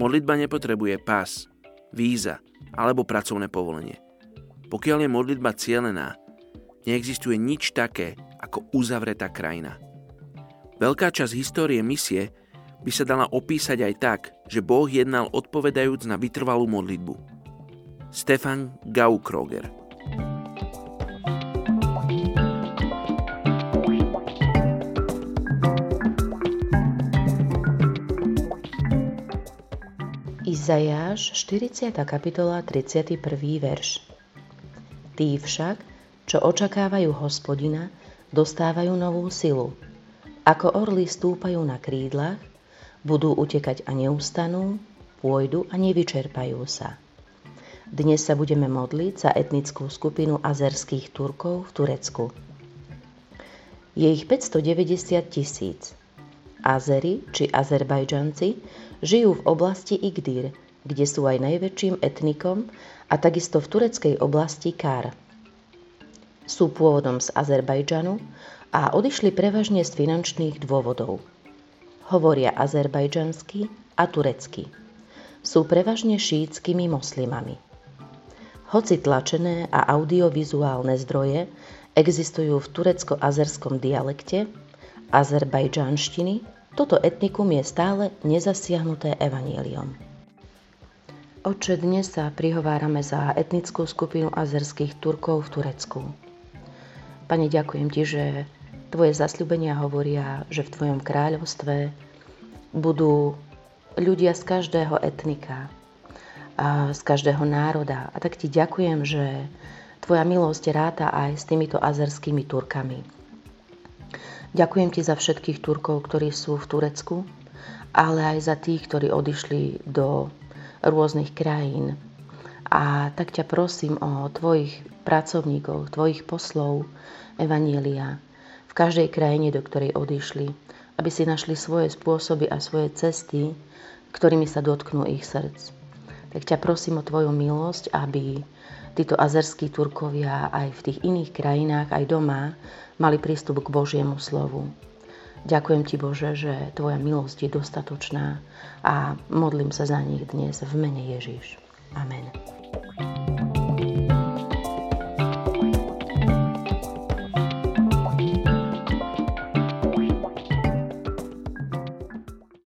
Modlitba nepotrebuje pás, víza alebo pracovné povolenie. Pokiaľ je modlitba cielená, neexistuje nič také ako uzavretá krajina. Veľká časť histórie misie by sa dala opísať aj tak, že Boh jednal odpovedajúc na vytrvalú modlitbu. Stefan Gaukroger Izajáš, 40. kapitola, 31. verš. Tí však, čo očakávajú hospodina, dostávajú novú silu. Ako orly stúpajú na krídlach, budú utekať a neustanú, pôjdu a nevyčerpajú sa. Dnes sa budeme modliť za etnickú skupinu azerských Turkov v Turecku. Je ich 590 tisíc. Azery či Azerbajdžanci žijú v oblasti Igdir, kde sú aj najväčším etnikom a takisto v tureckej oblasti Kar. Sú pôvodom z Azerbajdžanu a odišli prevažne z finančných dôvodov – hovoria azerbajdžansky a turecky. Sú prevažne šítskymi moslimami. Hoci tlačené a audiovizuálne zdroje existujú v turecko-azerskom dialekte, azerbajdžanštiny, toto etnikum je stále nezasiahnuté evaníliom. Oče, dnes sa prihovárame za etnickú skupinu azerských Turkov v Turecku. Pane, ďakujem Ti, že Tvoje zasľubenia hovoria, že v Tvojom kráľovstve budú ľudia z každého etnika, a z každého národa. A tak Ti ďakujem, že Tvoja milosť ráta aj s týmito azerskými Turkami. Ďakujem Ti za všetkých Turkov, ktorí sú v Turecku, ale aj za tých, ktorí odišli do rôznych krajín. A tak ťa prosím o Tvojich pracovníkov, Tvojich poslov Evanielia, v každej krajine, do ktorej odišli, aby si našli svoje spôsoby a svoje cesty, ktorými sa dotknú ich srdc. Tak ťa prosím o Tvoju milosť, aby títo azerskí Turkovia aj v tých iných krajinách, aj doma, mali prístup k Božiemu slovu. Ďakujem Ti, Bože, že Tvoja milosť je dostatočná a modlím sa za nich dnes v mene Ježiš. Amen.